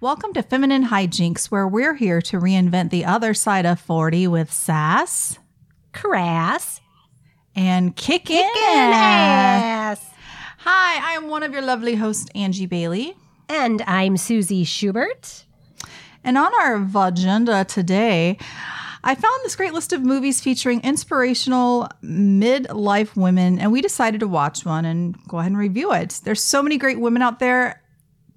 Welcome to Feminine Hijinks, where we're here to reinvent the other side of 40 with sass Crass. and kicking Kicking ass. ass. Hi, I am one of your lovely hosts, Angie Bailey. And I'm Susie Schubert. And on our agenda today, I found this great list of movies featuring inspirational midlife women, and we decided to watch one and go ahead and review it. There's so many great women out there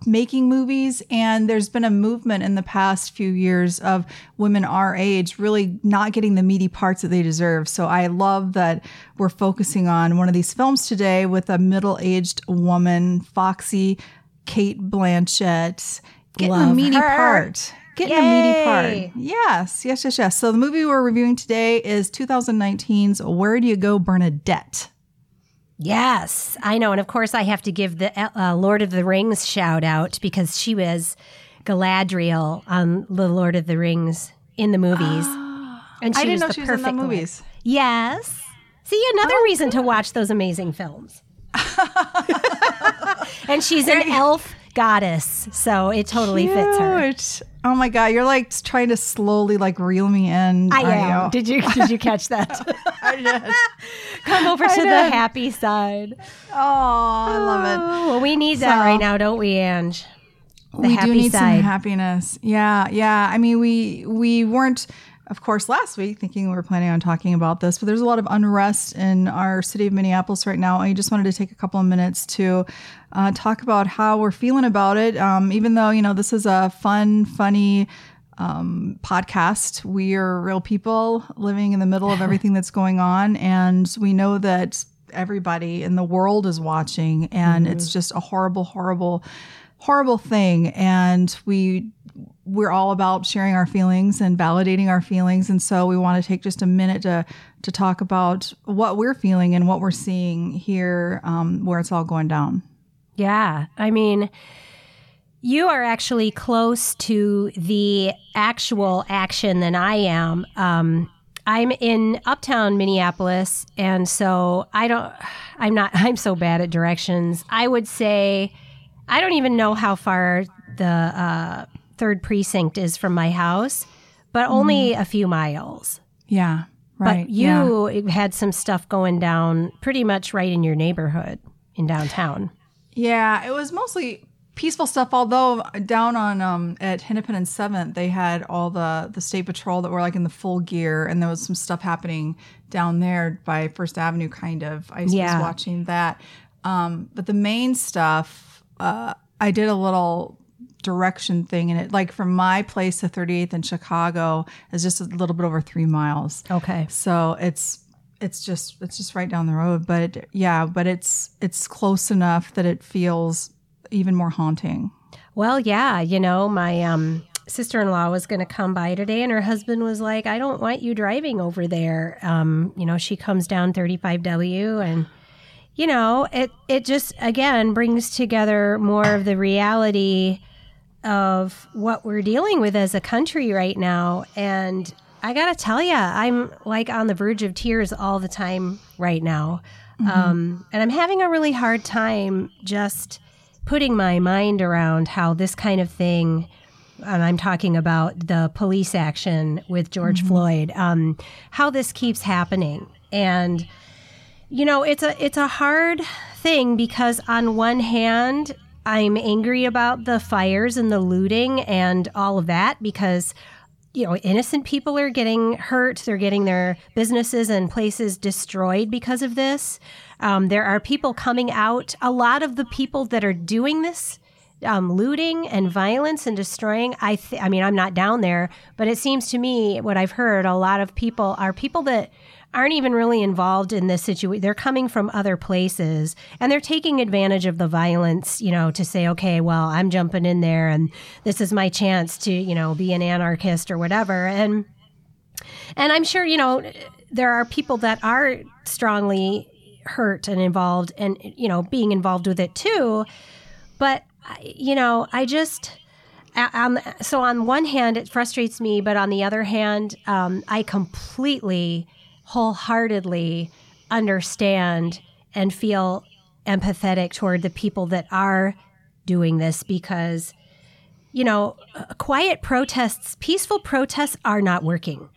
making movies, and there's been a movement in the past few years of women our age really not getting the meaty parts that they deserve. So I love that we're focusing on one of these films today with a middle aged woman, Foxy Cate Blanchett, getting a meaty her. part. Getting a meaty part. Yes, yes, yes, yes. So the movie we're reviewing today is 2019's Where Do You Go, Bernadette? Yes, I know. And of course, I have to give the uh, Lord of the Rings shout out because she was Galadriel on the Lord of the Rings in the movies. And she I didn't was know the she was in the movies. Yes. See, another Oh, reason to watch those amazing films. and she's an elf goddess, so it totally fits her. Oh my god, you're like trying to slowly like reel me in. I am. Did you did you catch that? I did. Come over to the happy side. Oh, I love it. Oh, well, we need that So- right now, don't we, Ange? The we happy do need side. some happiness. Yeah, yeah. I mean, we we weren't, of course, last week thinking we were planning on talking about this, but there's a lot of unrest in our city of Minneapolis right now. I just wanted to take a couple of minutes to uh, talk about how we're feeling about it. Um, even though you know this is a fun, funny um, podcast. We are real people living in the middle of everything that's going on, and we know that everybody in the world is watching, and it's just a horrible, horrible, horrible thing. And we we're all about sharing our feelings and validating our feelings, and so we want to take just a minute to to talk about what we're feeling and what we're seeing here, um, where it's all going down. Yeah. I mean, you are actually close to the actual action than I am. Um, I'm in uptown Minneapolis, and so I don't, I'm not, I'm so bad at directions. I would say, I don't even know how far the uh, third precinct is from my house, but only a few miles. Yeah, right. But yeah. you had some stuff going down pretty much right in your neighborhood in downtown. Yeah, it was mostly peaceful stuff. Although down on um at Hennepin and Seventh, they had all the the state patrol that were like in the full gear, and there was some stuff happening down there by First Avenue, kind of. I was watching that. Um, but the main stuff, uh, I did a little direction thing and it like from my place to 38th in Chicago is just a little bit over three miles. Okay. So it's it's just it's just right down the road, but yeah, but it's it's close enough that it feels even more haunting. Well, yeah, you know, my um, sister in law was going to come by today, and her husband was like, I don't want you driving over there. Um, you know, she comes down 35W, and, you know, it, it just, again, brings together more of the reality of what we're dealing with as a country right now. And I got to tell you, I'm like on the verge of tears all the time right now. Um, and I'm having a really hard time just putting my mind around how this kind of thing, and I'm talking about the police action with George Floyd, um, how this keeps happening. And you know, it's a it's a hard thing because on one hand, I'm angry about the fires and the looting and all of that because you know, innocent people are getting hurt. They're getting their businesses and places destroyed because of this. Um, there are people coming out. A lot of the people that are doing this, um, looting and violence and destroying. I, th- I mean, I'm not down there, but it seems to me what I've heard. A lot of people are people that aren't even really involved in this situation. They're coming from other places and they're taking advantage of the violence, you know, to say, okay, well, I'm jumping in there and this is my chance to, you know, be an anarchist or whatever. And and I'm sure, you know, there are people that are strongly hurt and involved and you know, being involved with it too. But you know, I just um, so on one hand, it frustrates me, but on the other hand, um, I completely, wholeheartedly understand and feel empathetic toward the people that are doing this because you know, quiet protests, peaceful protests are not working.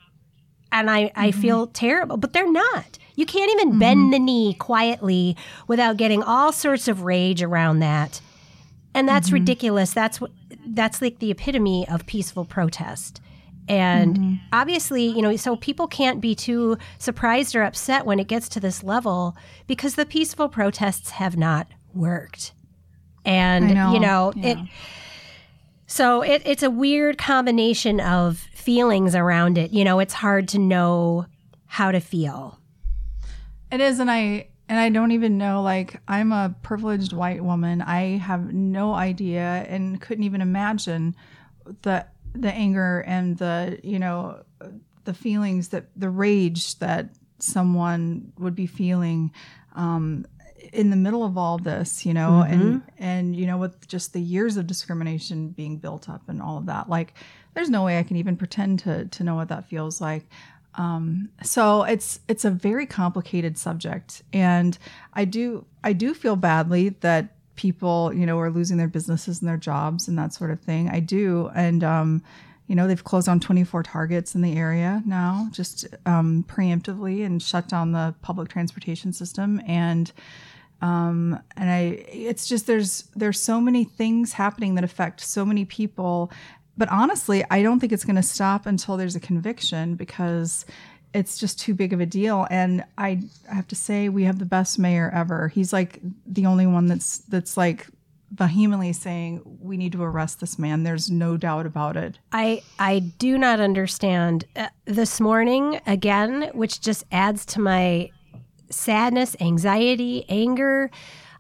And I, I mm-hmm. feel terrible, but they're not. You can't even mm-hmm. bend the knee quietly without getting all sorts of rage around that. And that's mm-hmm. ridiculous. That's what that's like the epitome of peaceful protest. And mm-hmm. obviously, you know, so people can't be too surprised or upset when it gets to this level because the peaceful protests have not worked. And know, you know, yeah. it so it, it's a weird combination of feelings around it. You know, it's hard to know how to feel. It is, and I and I don't even know. Like, I'm a privileged white woman. I have no idea and couldn't even imagine the the anger and the you know the feelings that the rage that someone would be feeling um, in the middle of all this, you know, and and you know with just the years of discrimination being built up and all of that. Like, there's no way I can even pretend to to know what that feels like. Um, so it's it's a very complicated subject, and I do I do feel badly that people you know are losing their businesses and their jobs and that sort of thing. I do, and um, you know they've closed on 24 targets in the area now, just um, preemptively, and shut down the public transportation system. And um and i it's just there's there's so many things happening that affect so many people. But honestly i don't think it's going to stop until there's a conviction because it's just too big of a deal and i I have to say we have the best mayor ever he's like the only one that's that's like vehemently saying we need to arrest this man there's no doubt about it I I do not understand uh, this morning again, which just adds to my sadness, anxiety, anger.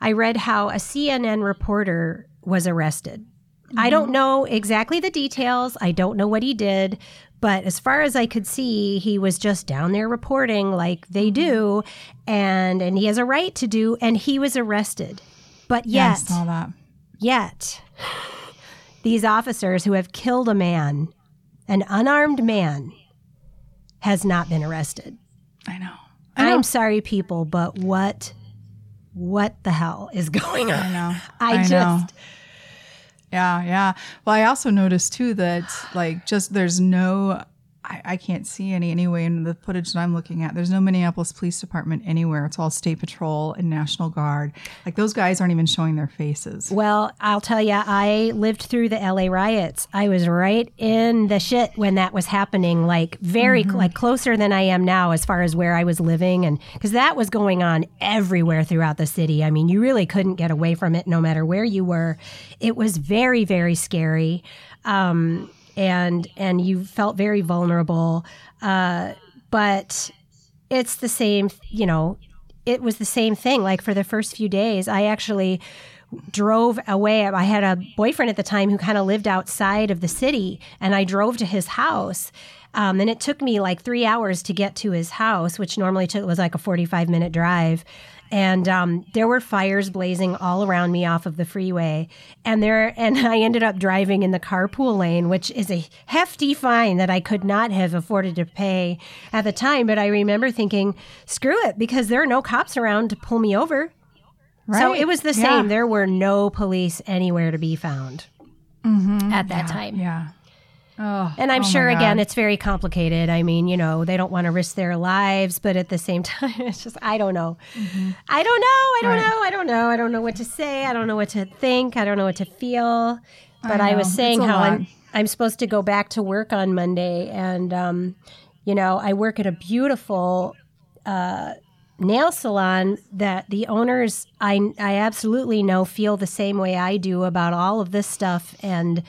I read how a CNN reporter was arrested. I don't know exactly the details. I don't know what he did, but as far as I could see, he was just down there reporting like they mm-hmm. do, and and he has a right to do, and he was arrested. But Yeah, yet, that Yet, these officers who have killed a man, an unarmed man, has not been arrested. i know i I'm sorry, people, but what, what the hell is going on? I know. I, I just, know. Yeah, yeah. Well, I also noticed too that like just there's no I, I can't see any anyway in the footage that I'm looking at. There's no Minneapolis Police Department anywhere. It's all State Patrol and National Guard. Like those guys aren't even showing their faces. well, I'll tell you, I lived through the LA riots. I was right in the shit when that was happening, like very like closer than I am now as far as where I was living, and because that was going on everywhere throughout the city. I mean, you really couldn't get away from it, no matter where you were. It was very, very scary. Um, and and you felt very vulnerable, uh, but it's the same. You know, it was the same thing. Like for the first few days, I actually drove away. I had a boyfriend at the time who kind of lived outside of the city, and I drove to his house. Um, and it took me like three hours to get to his house, which normally took was like a forty-five minute drive. And um, there were fires blazing all around me off of the freeway, and there and I ended up driving in the carpool lane, which is a hefty fine that I could not have afforded to pay at the time. But I remember thinking, "Screw it," because there are no cops around to pull me over. right. So it was the Yeah. same. There were no police anywhere to be found at that time. Yeah. Oh, And I'm oh sure, again, it's very complicated. I mean, you know, they don't want to risk their lives, but at the same time, it's just, I don't know. I don't know. I don't Mm-hmm. Right. know. I don't know. I don't know what to say. I don't know what to think. I don't know what to feel. But I, know. was saying how lot. I'm, I'm supposed to go back to work on Monday. And, um, you know, I work at a beautiful nail salon that the owners I I absolutely know feel the same way I do about all of this stuff and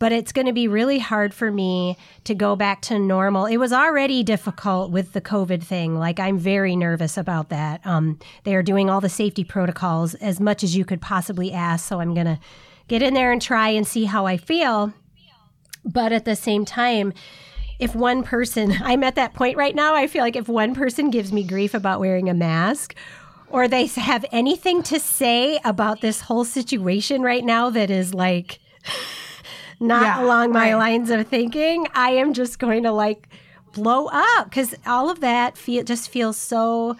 but it's going to be really hard for me to go back to normal. It was already difficult with the COVID thing. Like I'm very nervous about that. Um, they are doing all the safety protocols as much as you could possibly ask. So I'm going to get in there and try and see how I feel. But at the same time, if one person, I'm at that point right now, I feel like if one person gives me grief about wearing a mask, or they have anything to say about this whole situation right now that is like not Yeah, along my right. lines of thinking, I am just going to like blow up because all of that feel just feels so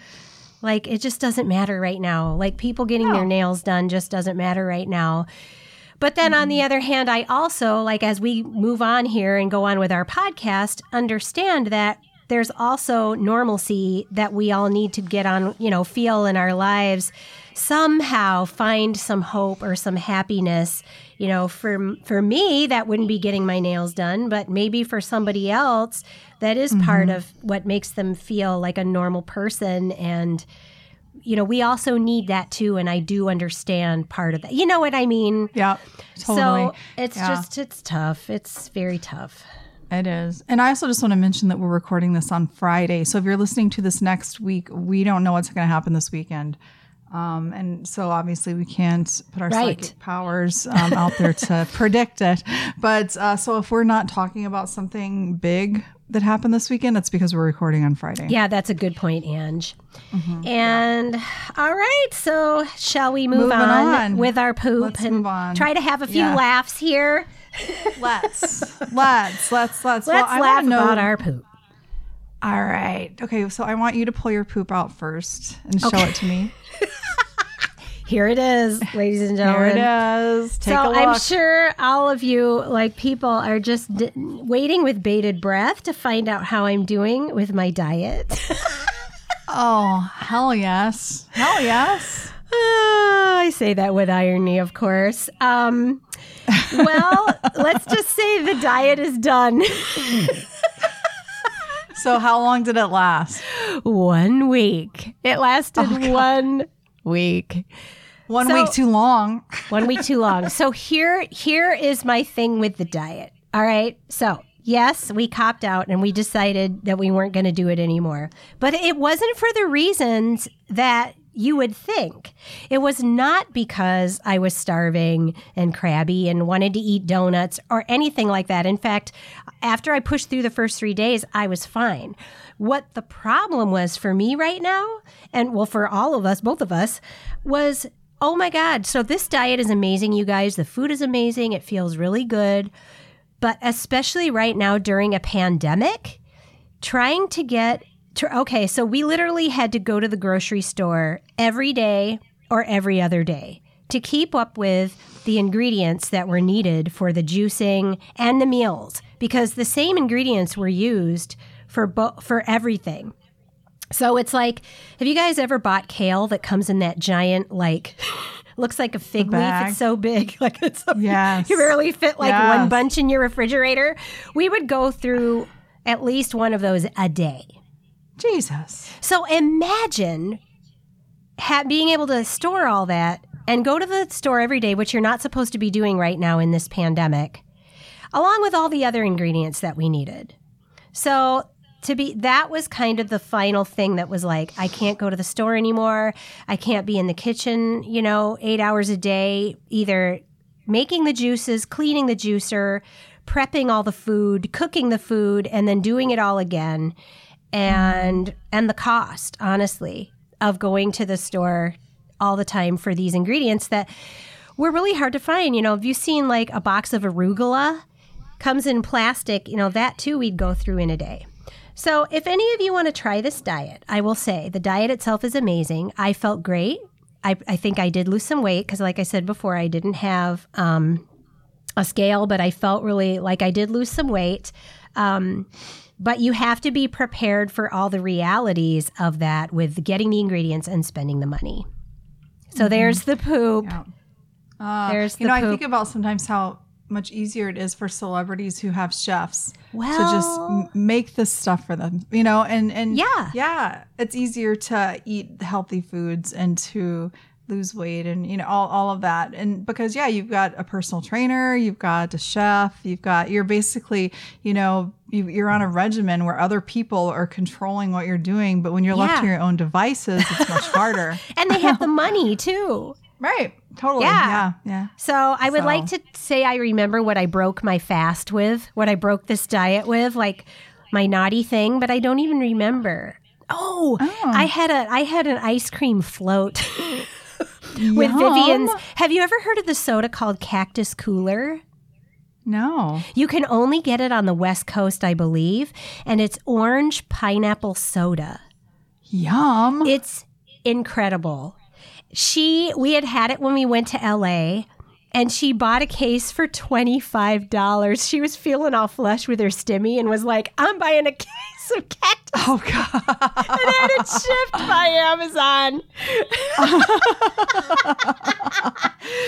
like it just doesn't matter right now. Like people getting their nails done just doesn't matter right now. But then on the mm-hmm. other hand, I also, like, as we move on here and go on with our podcast, understand that there's also normalcy that we all need to get on, you know, feel in our lives, somehow find some hope or some happiness. You know, for for me, that wouldn't be getting my nails done, but maybe for somebody else, that is mm-hmm. part of what makes them feel like a normal person and you know, we also need that too. And I do understand part of that. You know what I mean? Yeah, totally. So it's Yeah. just, it's tough. It's very tough. It is. And I also just want to mention that we're recording this on Friday. So if you're listening to this next week, we don't know what's going to happen this weekend. Um, and so obviously we can't put our Right. psychic powers um, out there to predict it. But uh, so if we're not talking about something big that happened this weekend, it's because we're recording on Friday. Yeah, that's a good point, Ange. Mm-hmm. And all right, so shall we move on, on. with our poop Let's and try to have a few Yeah. laughs here? Let's, let's, let's, let's. Let's well, I laugh know, about our poop. All right. Okay. So I want you to pull your poop out first and show it to me. Here it is, ladies and gentlemen. it is. Take so a look. I'm sure all of you, like people, are just d- waiting with bated breath to find out how I'm doing with my diet. Oh, hell yes. Hell yes. Ah, I say that with irony, of course. Um, well, let's just say the diet is done. So, how long did it last? one week. It lasted oh one week. One So- week too long. One week too long. So here here is my thing with the diet. All right. So yes, we copped out and we decided that we weren't going to do it anymore. But it wasn't for the reasons that you would think. It was not because I was starving and crabby and wanted to eat donuts or anything like that. In fact, after I pushed through the first three days, I was fine. What the problem was for me right now, and well, for all of us, both of us, was oh my God. So this diet is amazing, you guys. The food is amazing. It feels really good. But especially right now during a pandemic, trying to get to, okay, so we literally had to go to the grocery store every day or every other day to keep up with the ingredients that were needed for the juicing and the meals because the same ingredients were used for bo- for everything. So it's like, have you guys ever bought kale that comes in that giant like looks like a fig leaf? It's so big, like it's so Yes. you barely fit like Yes. one bunch in your refrigerator. We would go through at least one of those a day. Jesus. So imagine ha- being able to store all that and go to the store every day, which you're not supposed to be doing right now in this pandemic, along with all the other ingredients that we needed. So to be that was kind of the final thing that was like I can't go to the store anymore. I can't be in the kitchen, you know, 8 hours a day either making the juices, cleaning the juicer, prepping all the food, cooking the food and then doing it all again. And and the cost, honestly, of going to the store all the time for these ingredients that were really hard to find. You know, have you seen like a box of arugula? Comes in plastic, you know, that too we'd go through in a day. So, if any of you want to try this diet, I will say the diet itself is amazing. I felt great. I, I think I did lose some weight because, like I said before, I didn't have um, a scale, but I felt really like I did lose some weight. Um, but you have to be prepared for all the realities of that with getting the ingredients and spending the money. So there's the poop. Yeah. Uh, There's you the know, I think about sometimes how much easier it is for celebrities who have chefs to just m- make this stuff for them, you know, and and Yeah. yeah, it's easier to eat healthy foods and to lose weight and you know all, all of that and because yeah you've got a personal trainer you've got a chef you've got you're basically you know you, you're on a regimen where other people are controlling what you're doing but when you're left to your own devices it's much harder And they have the money too. right totally Yeah. yeah yeah So I would So- like to say I remember what I broke my fast with, what I broke this diet with, like my naughty thing, but I don't even remember. Oh, Oh. I had a I had an ice cream float with Yum. Vivian's. Have you ever heard of the soda called Cactus Cooler? no You can only get it on the West Coast, I believe, and it's orange pineapple soda. Yum. It's incredible. She, we had had it when we went to LA, and she bought a case for $25. She was feeling all flush with her stimmy and was like, I'm buying a case of cactus. Oh God. And had it shipped by Amazon.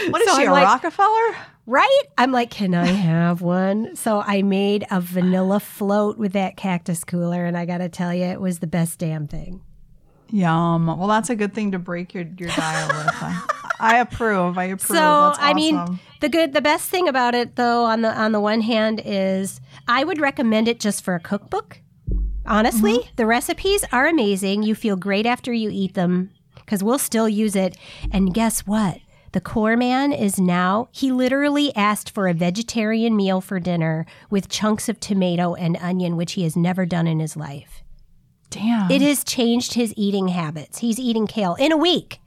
What is So she, I'm a like- Rockefeller? Right? I'm like, can I have one? So I made a vanilla float with that cactus cooler, and I got to tell you, it was the best damn thing. Yum. Well, that's a good thing to break your, your diet with. I, approve. I approve. So That's I mean, the good, the best thing about it, though, on the on the one hand, is I would recommend it just for a cookbook. Honestly, Mm-hmm. the recipes are amazing. You feel great after you eat them because we'll still use it. And guess what? The core man is now, he literally asked for a vegetarian meal for dinner with chunks of tomato and onion, which he has never done in his life. Damn. It has changed his eating habits. He's eating kale in a week.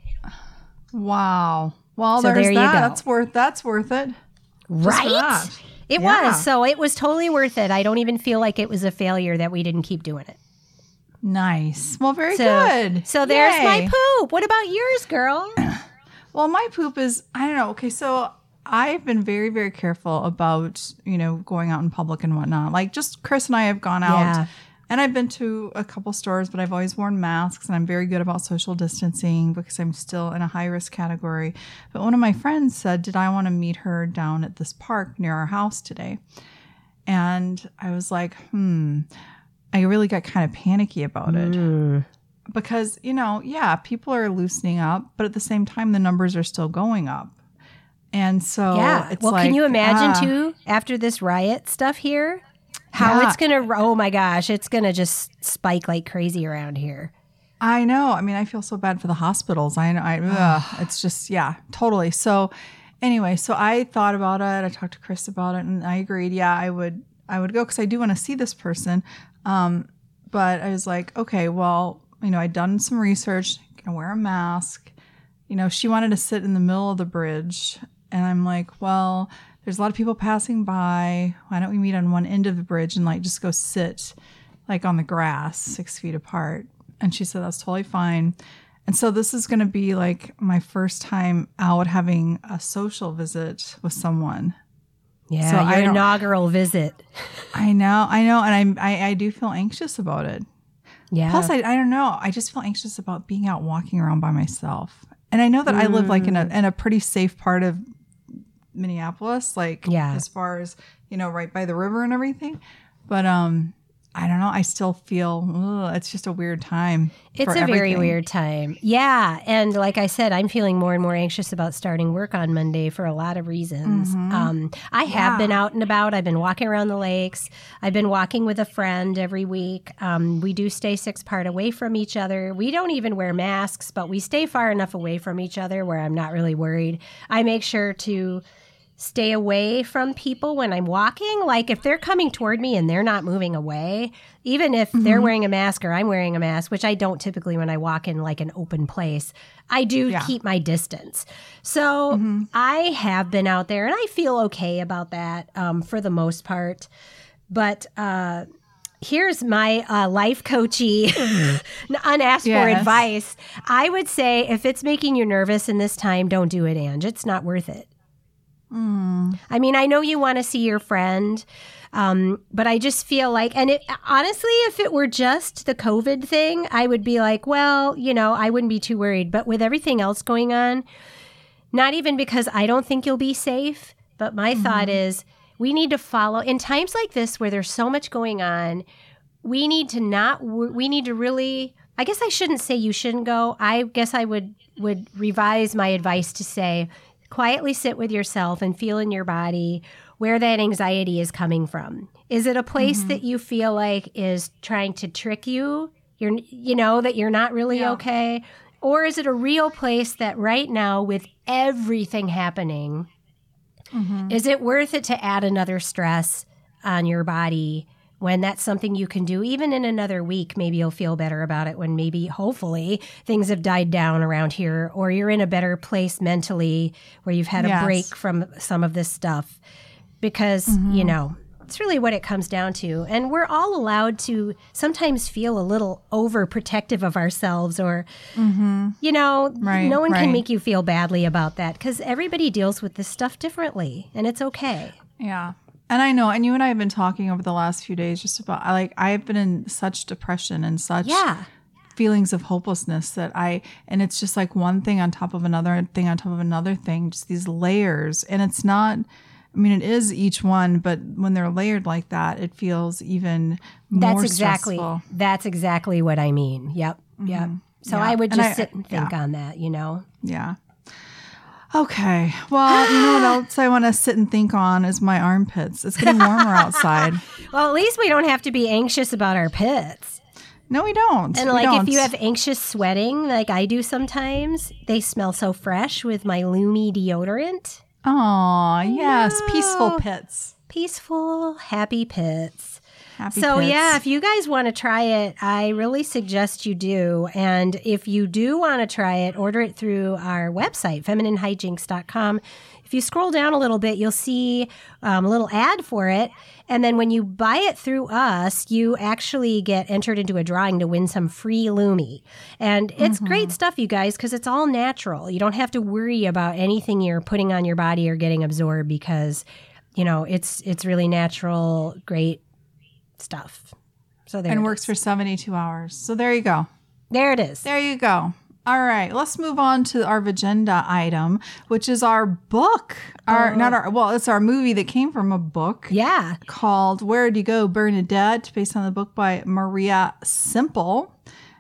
Wow. Well, So there's there you that. go. That's worth. That's worth it. Right? It Yeah. was. So it was totally worth it. I don't even feel like it was a failure that we didn't keep doing it. Nice. Well, very So, good. So there's my poop. What about yours, girl? Well, my poop is I don't know. Okay, so I've been very, very careful about you know going out in public and whatnot. Like just Chris and I have gone out, Yeah. And I've been to a couple stores, but I've always worn masks, and I'm very good about social distancing because I'm still in a high risk category. But one of my friends said, "Did I want to meet her down at this park near our house today?" And I was like, "Hmm." I really got kind of panicky about it Mm. because you know yeah people are loosening up but at the same time the numbers are still going up and so yeah. it's Well, like, can you imagine ah, too after this riot stuff here? How Yeah. it's gonna? Oh my gosh, it's gonna just spike like crazy around here. i know i mean i feel so bad for the hospitals i know I, ugh, it's just yeah totally so anyway so i thought about it i talked to chris about it and i agreed yeah i would i would go because i do want to see this person um, but i was like okay well you know i'd done some research gonna wear a mask you know, she wanted to sit in the middle of the bridge. And I'm like, well, there's a lot of people passing by. Why don't we meet on one end of the bridge and like just go sit like on the grass six feet apart? And she said, that's totally fine. And so this is going to be like my first time out having a social visit with someone. Yeah, So I your don't- inaugural visit. I know, I know. And I, I, I do feel anxious about it. Yeah. Plus, I, I don't know. I just feel anxious about being out walking around by myself. And I know that I live like in a mm. in a pretty safe part of Minneapolis, like Yeah. as far as you know, right by the river and everything. But um, I don't know. I still feel ugh, it's just a weird time. It's a very weird time. Yeah. And like I said, I'm feeling more and more anxious about starting work on Monday for a lot of reasons. Um, I have Mm-hmm. Yeah. been out and about. I've been walking around the lakes. I've been walking with a friend every week. Um, we do stay six part away from each other. We don't even wear masks, but we stay far enough away from each other where I'm not really worried. I make sure to stay away from people when I'm walking. Like if they're coming toward me and they're not moving away, even if they're wearing a mask or I'm wearing a mask, which I don't typically when I walk in like an open place, I do Yeah. keep my distance. So I have been out there and I feel okay about that um, for the most part. But uh, here's my uh, life coachy, unasked for advice. I would say if it's making you nervous in this time, don't do it, Ange. It's not worth it. I mean, I know you want to see your friend, um, but I just feel like, and it, honestly, if it were just the COVID thing, I would be like, well, you know, I wouldn't be too worried. But with everything else going on, not even because I don't think you'll be safe, but my thought is we need to follow in times like this where there's so much going on. We need to not, we need to really, I guess I shouldn't say you shouldn't go. I guess I would, would revise my advice to say, quietly sit with yourself and feel in your body where that anxiety is coming from. Is it a place mm-hmm. that you feel like is trying to trick you? You're you know that you're not really Yeah. okay? Or is it a real place that right now with everything happening mm-hmm. is it worth it to add another stress on your body when that's something you can do even in another week maybe you'll feel better about it when maybe hopefully things have died down around here or you're in a better place mentally where you've had a break from some of this stuff because mm-hmm. you know It's really what it comes down to. And we're all allowed to sometimes feel a little overprotective of ourselves, or, mm-hmm. you know, Right, no one right. can make you feel badly about that because everybody deals with this stuff differently and it's okay. Yeah. And I know, and you and I have been talking over the last few days just about I like I've been in such depression and such Yeah. feelings of hopelessness that I and it's just like one thing on top of another thing on top of another thing, just these layers. And it's not I mean it is each one, but when they're layered like that, it feels even That's more exactly stressful. that's exactly what I mean. Yep. Yep. Mm-hmm. So Yeah. I would just I- sit and think on that, you know. Yeah. Okay. Well, you know what else I want to sit and think on is my armpits. It's getting warmer outside. Well, at least we don't have to be anxious about our pits. No, we don't. And We like don't. if you have anxious sweating, like I do sometimes, they smell so fresh with my Lumi deodorant. Aw, yes, peaceful ah. pits. Peaceful, happy pits. Happy so pits. yeah, if you guys want to try it, I really suggest you do. And if you do want to try it, order it through our website, femininehijinks.com. If you scroll down a little bit, you'll see um, a little ad for it. And then when you buy it through us, you actually get entered into a drawing to win some free Lumi. And it's great stuff, you guys, because it's all natural. You don't have to worry about anything you're putting on your body or getting absorbed because, you know, it's it's really natural, great stuff. So there and it works is. for 72 hours. So there you go. There it is. There you go. All right, let's move on to our agenda item, which is our book. Our not our well, it's our movie that came from a book Yeah. called Where'd You Go, Bernadette, based on the book by Maria Semple.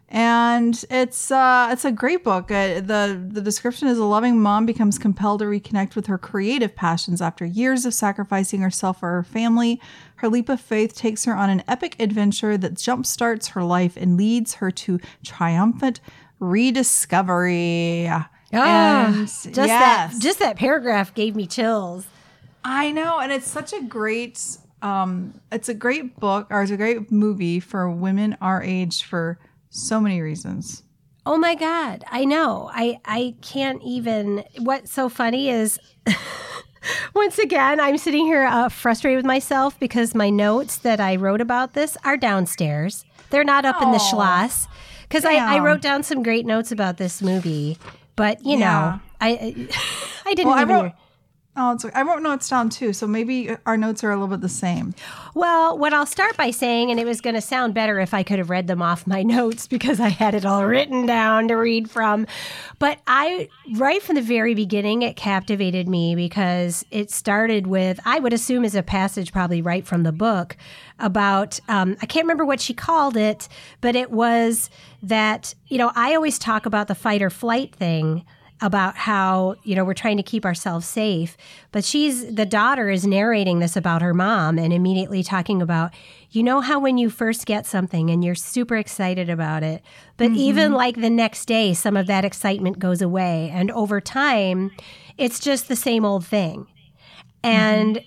And it's uh, it's a great book. Uh, the The description is a loving mom becomes compelled to reconnect with her creative passions after years of sacrificing herself for her family. Her leap of faith takes her on an epic adventure that jumpstarts her life and leads her to triumphant rediscovery. Ah, and just yes. that just that paragraph gave me chills. I know, and it's such a great um it's a great book or it's a great movie for women our age for so many reasons. Oh my god, I know. I I can't even what's so funny is once again I'm sitting here uh, frustrated with myself because my notes that I wrote about this are downstairs. They're not up in the Schloss because I, I wrote down some great notes about this movie, but you Yeah. know I I, didn't Well, I wrote Oh, it's, I wrote notes down too, so maybe our notes are a little bit the same. Well, what I'll start by saying, and it was going to sound better if I could have read them off my notes because I had it all written down to read from. But I, right from the very beginning, it captivated me because it started with, I would assume, is a passage probably right from the book about, um, I can't remember what she called it, but it was that, you know, I always talk about the fight or flight thing about how you know we're trying to keep ourselves safe. But she's the daughter is narrating this about her mom and immediately talking about you know how when you first get something and you're super excited about it but even like the next day some of that excitement goes away. And over time it's just the same old thing. And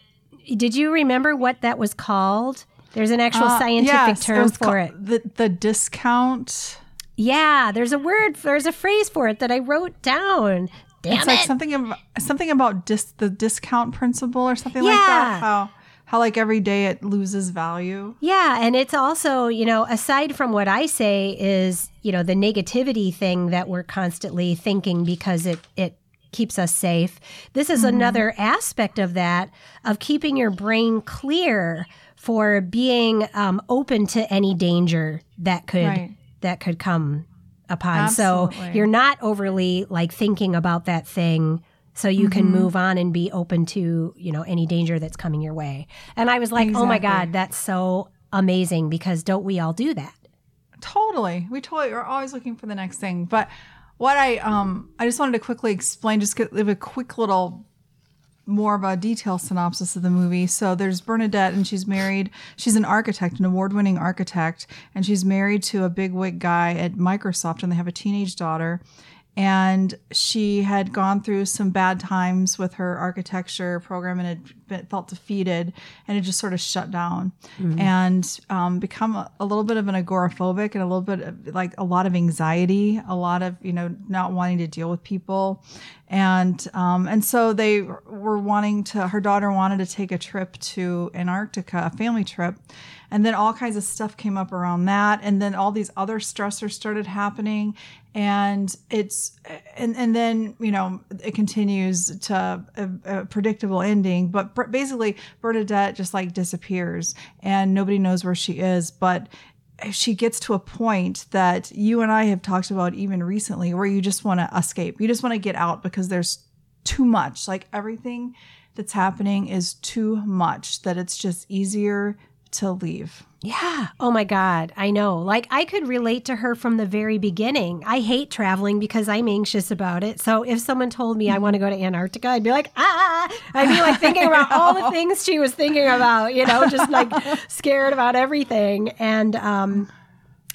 did you remember what that was called? There's an actual Uh, scientific yes, term for ca- it. The the discount. Yeah there's a word there's a phrase for it that i wrote down Damn It's like something about something about dis, the discount principle or something like Yeah. that. How how like every day it loses value. Yeah, and it's also, you know, aside from what I say is, you know, the negativity thing that we're constantly thinking because it it keeps us safe. This is another aspect of that of keeping your brain clear for being um, open to any danger that could Right. That could come upon. Absolutely. So you're not overly like thinking about that thing so you can Mm-hmm. move on and be open to, you know, any danger that's coming your way. And I was like, "Oh my god, that's so amazing because don't we all do that?" Totally. We totally are always looking for the next thing. But what I um I just wanted to quickly explain, just give a quick little more of a detailed synopsis of the movie. So there's Bernadette and she's married. She's an architect, an award-winning architect, and she's married to a big wig guy at Microsoft and they have a teenage daughter. and she had gone through some bad times with her architecture program and had been, felt defeated and it just sort of shut down and um, become a, a little bit of an agoraphobic and a little bit of like a lot of anxiety a lot of you know not wanting to deal with people and um, and so they were wanting to her daughter wanted to take a trip to antarctica a family trip. And then all kinds of stuff came up around that. And then all these other stressors started happening. And it's and and then you know it continues to a, a predictable ending. But basically bernadette just like disappears. And nobody knows where she is. But she gets to a point that you and i have talked about even recently where you just want to escape. You just want to get out because there's too much. Like everything that's happening is too much that it's just easier to leave Yeah. Oh my God. I know. Like I could relate to her from the very beginning. I hate traveling because I'm anxious about it. So if someone told me I want to go to Antarctica, I'd be like, ah, I'd be like thinking about all the things she was thinking about, you know, just like scared about everything. And, um,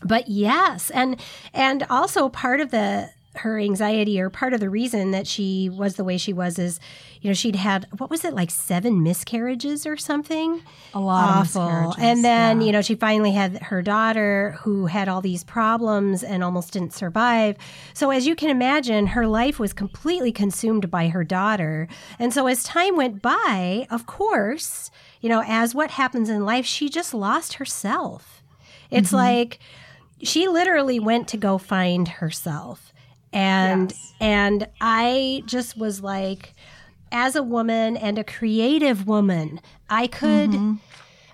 but yes. And, and also part of the, her anxiety or part of the reason that she was the way she was is, you know, she'd had, what was it, like seven miscarriages or something? a lot of awful. And then, yeah. you know, she finally had her daughter who had all these problems and almost didn't survive. So, as you can imagine, her life was completely consumed by her daughter. And so, as time went by, of course, you know, as what happens in life, she just lost herself. It's Mm-hmm. like she literally went to go find herself. And Yes. and I just was like as a woman and a creative woman, I could Mm-hmm.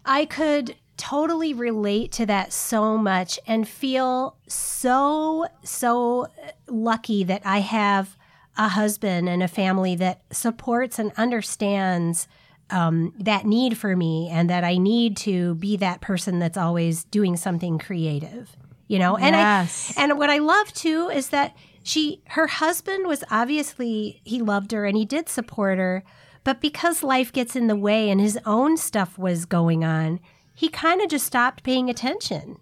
I could totally relate to that so much and feel so so lucky that I have a husband and a family that supports and understands um, that need for me and that I need to be that person that's always doing something creative, you know. And Yes. I and what I love too is that she her husband was obviously he loved her and he did support her, but because life gets in the way and his own stuff was going on, he kind of just stopped paying attention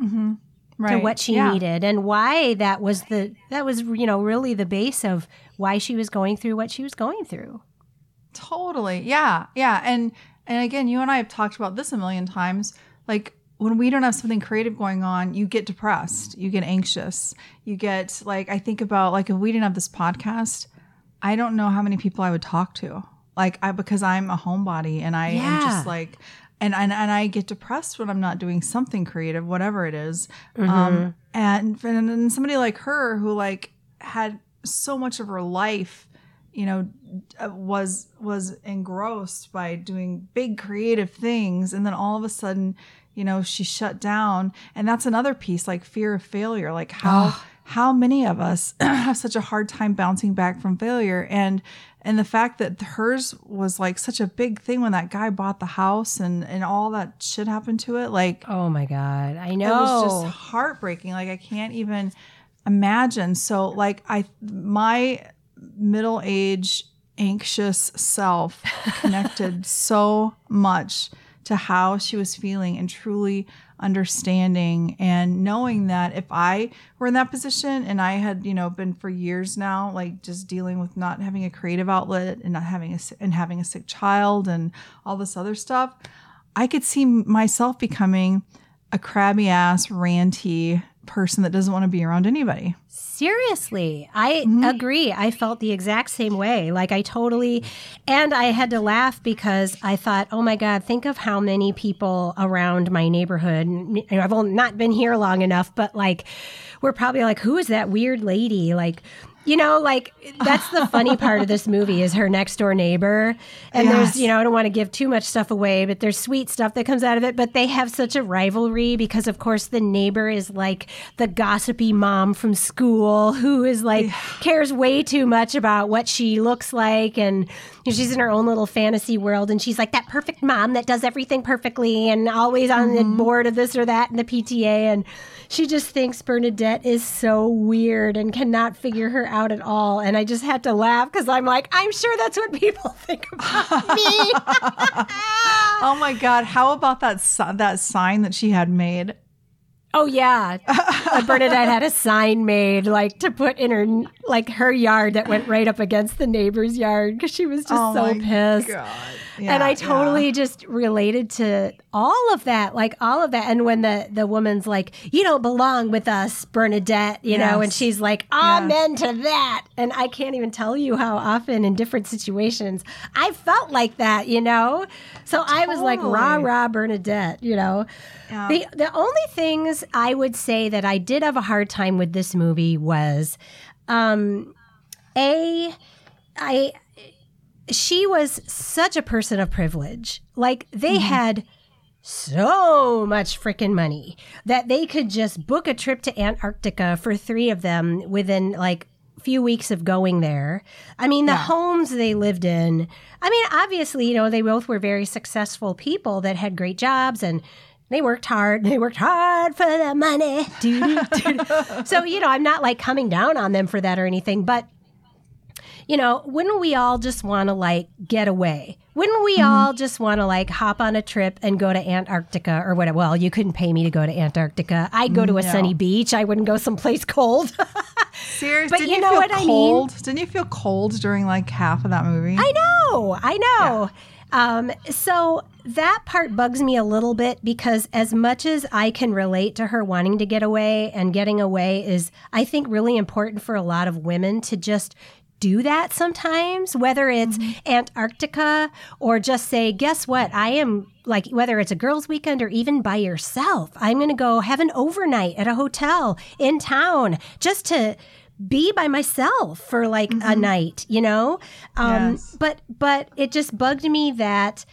mm-hmm. right. to what she Yeah. needed and why that was the that was you know really the base of why she was going through what she was going through. Totally. Yeah. Yeah. And and again, you and I have talked about this a million times. Like when we don't have something creative going on, you get depressed, you get anxious, you get like I think about like if we didn't have this podcast, I don't know how many people I would talk to. Like I because I'm a homebody and I am just like and, and and I get depressed when I'm not doing something creative, whatever it is. Um and and then somebody like her who like had so much of her life you know uh, was was engrossed by doing big creative things and then all of a sudden you know she shut down. And that's another piece like fear of failure. Like how ah. how many of us have such a hard time bouncing back from failure? And and the fact that hers was like such a big thing when that guy bought the house and and all that shit happened to it like Oh my god, I know it was just heartbreaking. Like i can't even imagine. So like i my middle age anxious self connected so much to how she was feeling and truly understanding and knowing that if i were in that position and i had you know been for years now like just dealing with not having a creative outlet and not having a and having a sick child and all this other stuff i could see myself becoming a crabby ass ranty person that doesn't want to be around anybody Seriously, I Mm-hmm. agree. I felt the exact same way. Like I totally, and I had to laugh because I thought, oh my God, think of how many people around my neighborhood. and I've not been here long enough, but like, we're probably like, who is that weird lady? Like, you know, like that's the funny part of this movie is her next door neighbor. And Yes. there's, you know, I don't want to give too much stuff away, but there's sweet stuff that comes out of it. But they have such a rivalry because, of course, the neighbor is like the gossipy mom from school who is like cares way too much about what she looks like. And you know, she's in her own little fantasy world. And she's like that perfect mom that does everything perfectly and always on the mm-hmm. board of this or that in the PTA. And she just thinks Bernadette is so weird and cannot figure her out at all. And I just had to laugh because I'm like, I'm sure that's what people think about me. oh my god how about that that sign that she had made Oh yeah, Bernadette had a sign made like to put in her like her yard that went right up against the neighbor's yard because she was just Oh so my pissed. God. and Yeah, I yeah. totally just related to all of that, like all of that. And when the the woman's like, "You don't belong with us, Bernadette," you know, and she's like, "Amen to that," and I can't even tell you how often in different situations I felt like that, you know. So I was like, Totally. "Rah rah, Bernadette," you know. Yeah. The the only things I would say that I did have a hard time with this movie was, um, a, I she was such a person of privilege. Like they had so much freaking money that they could just book a trip to Antarctica for three of them within like few weeks of going there. I mean, the Yeah. homes they lived in. I mean, obviously, you know, they both were very successful people that had great jobs and they worked hard. They worked hard for the money. So, you know, I'm not like coming down on them for that or anything, but you know, wouldn't we all just want to like get away? Wouldn't we mm-hmm. all just want to like hop on a trip and go to Antarctica or whatever? Well, you couldn't pay me to go to Antarctica. I'd go to a No. sunny beach. I wouldn't go someplace cold. Seriously, But didn't you you, know feel what I mean? Didn't you feel cold during like half of that movie? I know, I know. Um, so that part bugs me a little bit because as much as I can relate to her wanting to get away and getting away is, I think, really important for a lot of women to just do that sometimes, whether it's Antarctica or just say, guess what? I am like, whether it's a girls' weekend or even by yourself, I'm going to go have an overnight at a hotel in town just to be by myself for like a night, you know? Um, Yes. but, but it just bugged me that,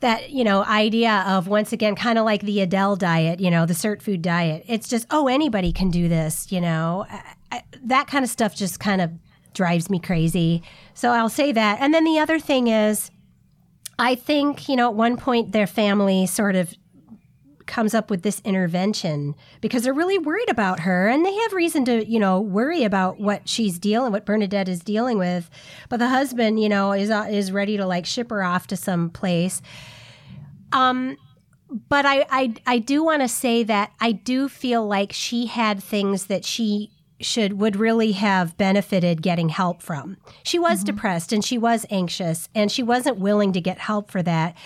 that you know idea of once again kind of like the Adele diet, you know, the Sirtfood diet. It's just oh anybody can do this, you know. I, I, that kind of stuff just kind of drives me crazy. So I'll say that. And then the other thing is I think, you know, at one point their family sort of comes up with this intervention because they're really worried about her and they have reason to, you know, worry about what she's dealing what Bernadette is dealing with. But the husband, you know, is uh, is ready to like ship her off to some place. Um but I I I do want to say that I do feel like she had things that she should would really have benefited getting help from. She was depressed and she was anxious and she wasn't willing to get help for that.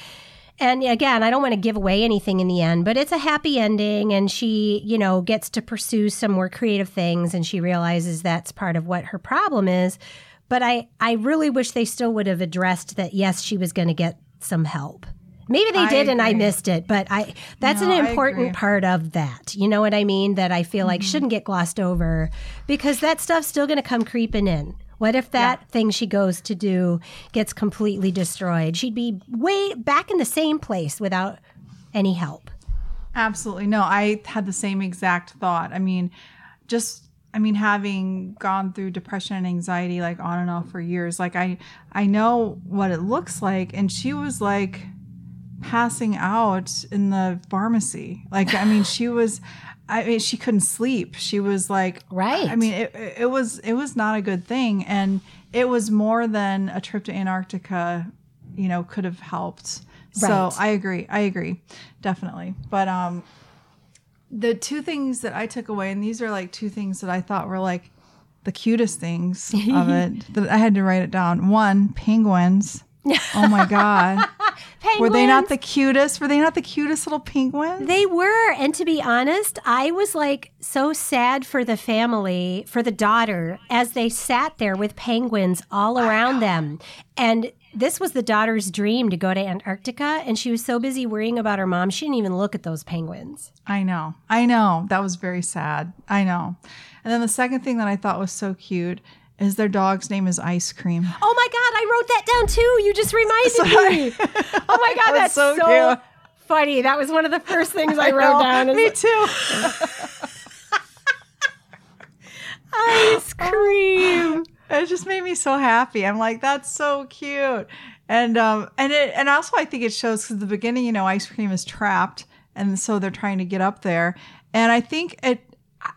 And again, I don't want to give away anything in the end, but it's a happy ending and she, you know, gets to pursue some more creative things and she realizes that's part of what her problem is. But I I really wish they still would have addressed that yes, she was going to get some help. Maybe they I did and I missed it, but I that's No, an important part of that. You know what I mean? That I feel Mm-hmm. like shouldn't get glossed over because that stuff's still going to come creeping in. What if that thing she goes to do gets completely destroyed? She'd be way back in the same place without any help. Absolutely. No, I had the same exact thought. I mean, just I mean having gone through depression and anxiety like on and off for years, like I I know what it looks like and she was like passing out in the pharmacy. Like I mean, she was I mean, she couldn't sleep. She was like Right. I mean, it it was it was not a good thing and it was more than a trip to Antarctica, you know, could have helped. So Right. I agree. I agree. Definitely. But um the two things that I took away, and these are like two things that I thought were like the cutest things of it that I had to write it down. One, penguins. Oh my god. Were they not the cutest? Were they not the cutest little penguins? They were. And to be honest, I was like so sad for the family, for the daughter, as they sat there with penguins all around them. And this was the daughter's dream to go to Antarctica. And she was so busy worrying about her mom, she didn't even look at those penguins. I know. I know. That was very sad. I know. And then the second thing that I thought was so cute is their dog's name is Ice Cream. Oh my God, I wrote that down too. You just reminded me. Oh my God, that's That's so so, funny. That was one of the first things I, wrote know. down. Me too. Ice cream. it just made me so happy. I'm like, that's so cute. And um and it and also I think it shows because the beginning, you know, ice cream is trapped, and so they're trying to get up there. And I think it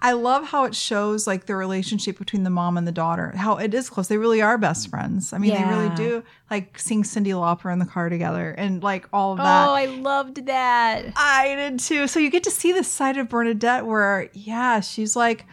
I love how it shows like the relationship between the mom and the daughter. How it is close. They really are best friends. I mean, they really do like seeing Cyndi Lauper in the car together and like all of that. Oh, I loved that. I did too. So you get to see the side of Bernadette where, yeah, she's like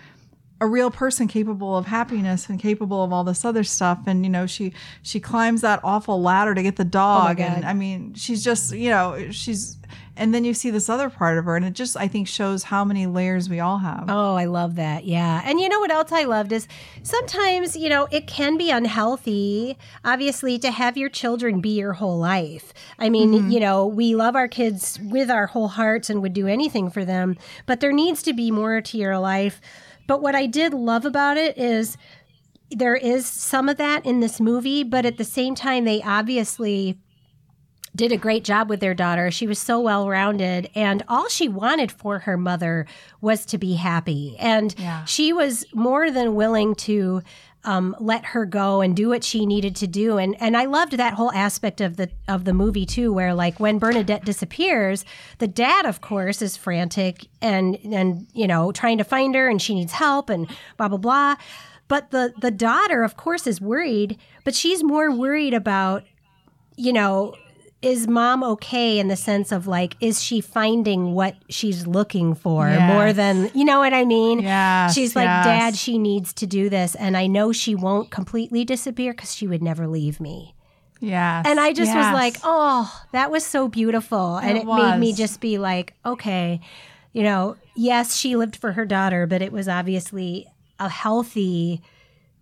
a real person capable of happiness and capable of all this other stuff. And you know, she she climbs that awful ladder to get the oh dog. God. and I mean, she's just you know, she's and then you see this other part of her, and it just I think shows how many layers we all have. Oh, I love that. Yeah. And you know what else I loved is sometimes, you know, it can be unhealthy, obviously, to have your children be your whole life. I mean, mm-hmm. you know, we love our kids with our whole hearts and would do anything for them, but there needs to be more to your life. But what I did love about it is there is some of that in this movie, but at the same time, they obviously did a great job with their daughter. She was so well rounded, and all she wanted for her mother was to be happy. And Yeah. she was more than willing to um, let her go and do what she needed to do. And and I loved that whole aspect of the of the movie too, where like when Bernadette disappears, the dad, of course, is frantic and and you know trying to find her, and she needs help, and blah blah blah. But the the daughter, of course, is worried, but she's more worried about you know, is mom okay in the sense of like, is she finding what she's looking for Yes. more than, you know what I mean? Yes, She's like, yes. Dad, she needs to do this. And I know she won't completely disappear because she would never leave me. yeah And I just was like, oh, that was so beautiful. And It it, made me just be like, okay, you know, yes, she lived for her daughter, but it was obviously a healthy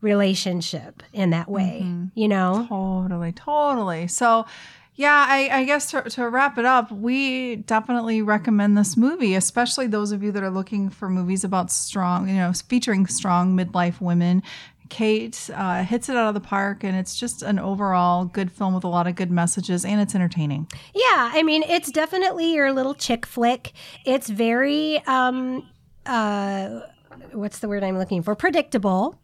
relationship in that way, Mm-hmm. you know? Totally, totally. So, yeah, I, I guess to, to wrap it up, we definitely recommend this movie, especially those of you that are looking for movies about strong, you know, featuring strong midlife women. Cate uh, hits it out of the park, and it's just an overall good film with a lot of good messages, and it's entertaining. Yeah, I mean, it's definitely your little chick flick. It's very um uh what's the word I'm looking for? Predictable.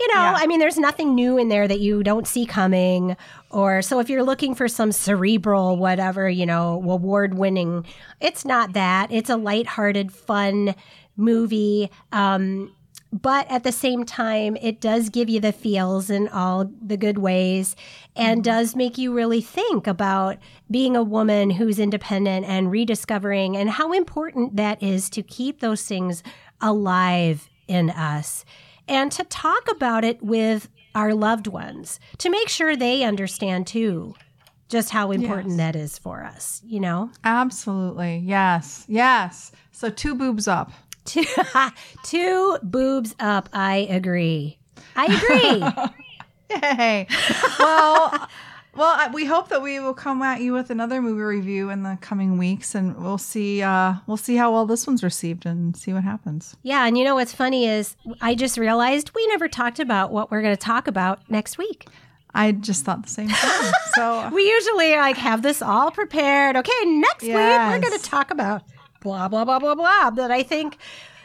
You know, Yeah. I mean, there's nothing new in there that you don't see coming. Or so if you're looking for some cerebral, whatever, you know, award winning, it's not that. It's a lighthearted, fun movie. Um, but at the same time, it does give you the feels in all the good ways and does make you really think about being a woman who's independent and rediscovering and how important that is to keep those things alive in us and to talk about it with our loved ones to make sure they understand too just how important Yes. that is for us, you know? Absolutely. Yes. Yes. So, two boobs up. Two, two boobs up. I agree. I agree. Yay. Well, well, we hope that we will come at you with another movie review in the coming weeks, and we'll see. Uh, we'll see how well this one's received, and see what happens. yeah, and you know what's funny is I just realized we never talked about what we're going to talk about next week. I just thought the same thing. So, We usually like have this all prepared. Okay, next week we're going to talk about blah blah blah blah blah. But I think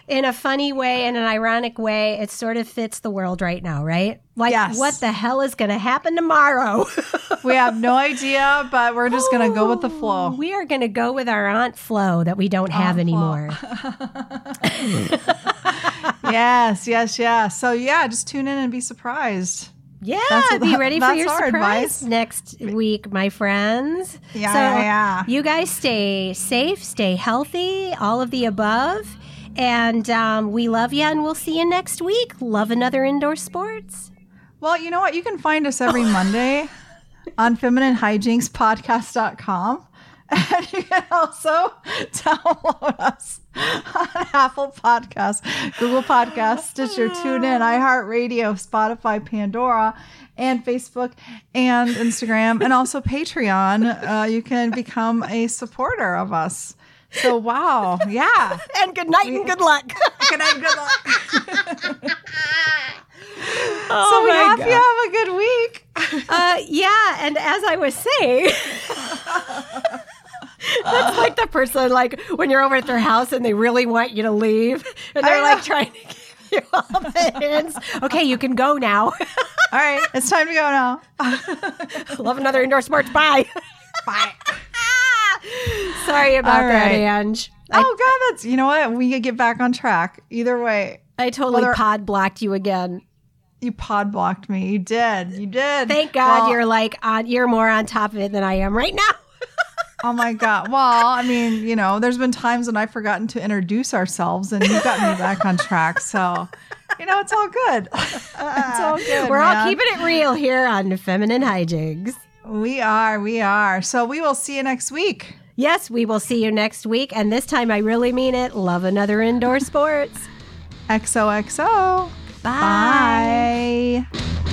in a funny way in an ironic way, it sort of fits the world right now, right? Like Yes. what the hell is going to happen tomorrow? we have no idea, but we're just gonna go with the oh, flow. we are going to go with our Aunt Flo that we don't have Aunt anymore. yes, yes, yes. So yeah, just tune in and be surprised. Yeah, That's- be ready for your surprise advice. next week, my friends. Yeah, so yeah, yeah. You guys stay safe, stay healthy, all of the above. And um, we love you, and we'll see you next week. Love another indoor sports. Well, you know what? You can find us every Monday on femininehijinkspodcast.com. And you can also download us on Apple Podcasts, Google Podcasts, Stitcher, TuneIn, iHeartRadio, Spotify, Pandora, and Facebook and Instagram, and also Patreon. Uh, you can become a supporter of us. So, wow. Yeah. And good night and good luck. Good night. Good luck. oh so, we hope God. you have a good week. Uh, yeah, and as I was saying, that's like the person like when you're over at their house and they really want you to leave, and they're like trying to give you all the hints. Okay, you can go now. All right. It's time to go now. Love another indoor sports. Bye. Bye. Sorry about that. Ange. I, oh God, that's you know what? We could get back on track. Either way, I totally Whether- pod blocked you again. you pod blocked me. You did. You did. Thank God Well, you're like on. You're more on top of it than I am right now. Oh my God. Well, I mean, you know, there's been times when I've forgotten to introduce ourselves, and you got me back on track. So, you know, it's all good. it's all good. We're all keeping it real here on Feminine Hijinks. We are. We are. So we will see you next week. Yes, we will see you next week, and this time I really mean it. Love another indoor sports. XOXO. Bye. Bye.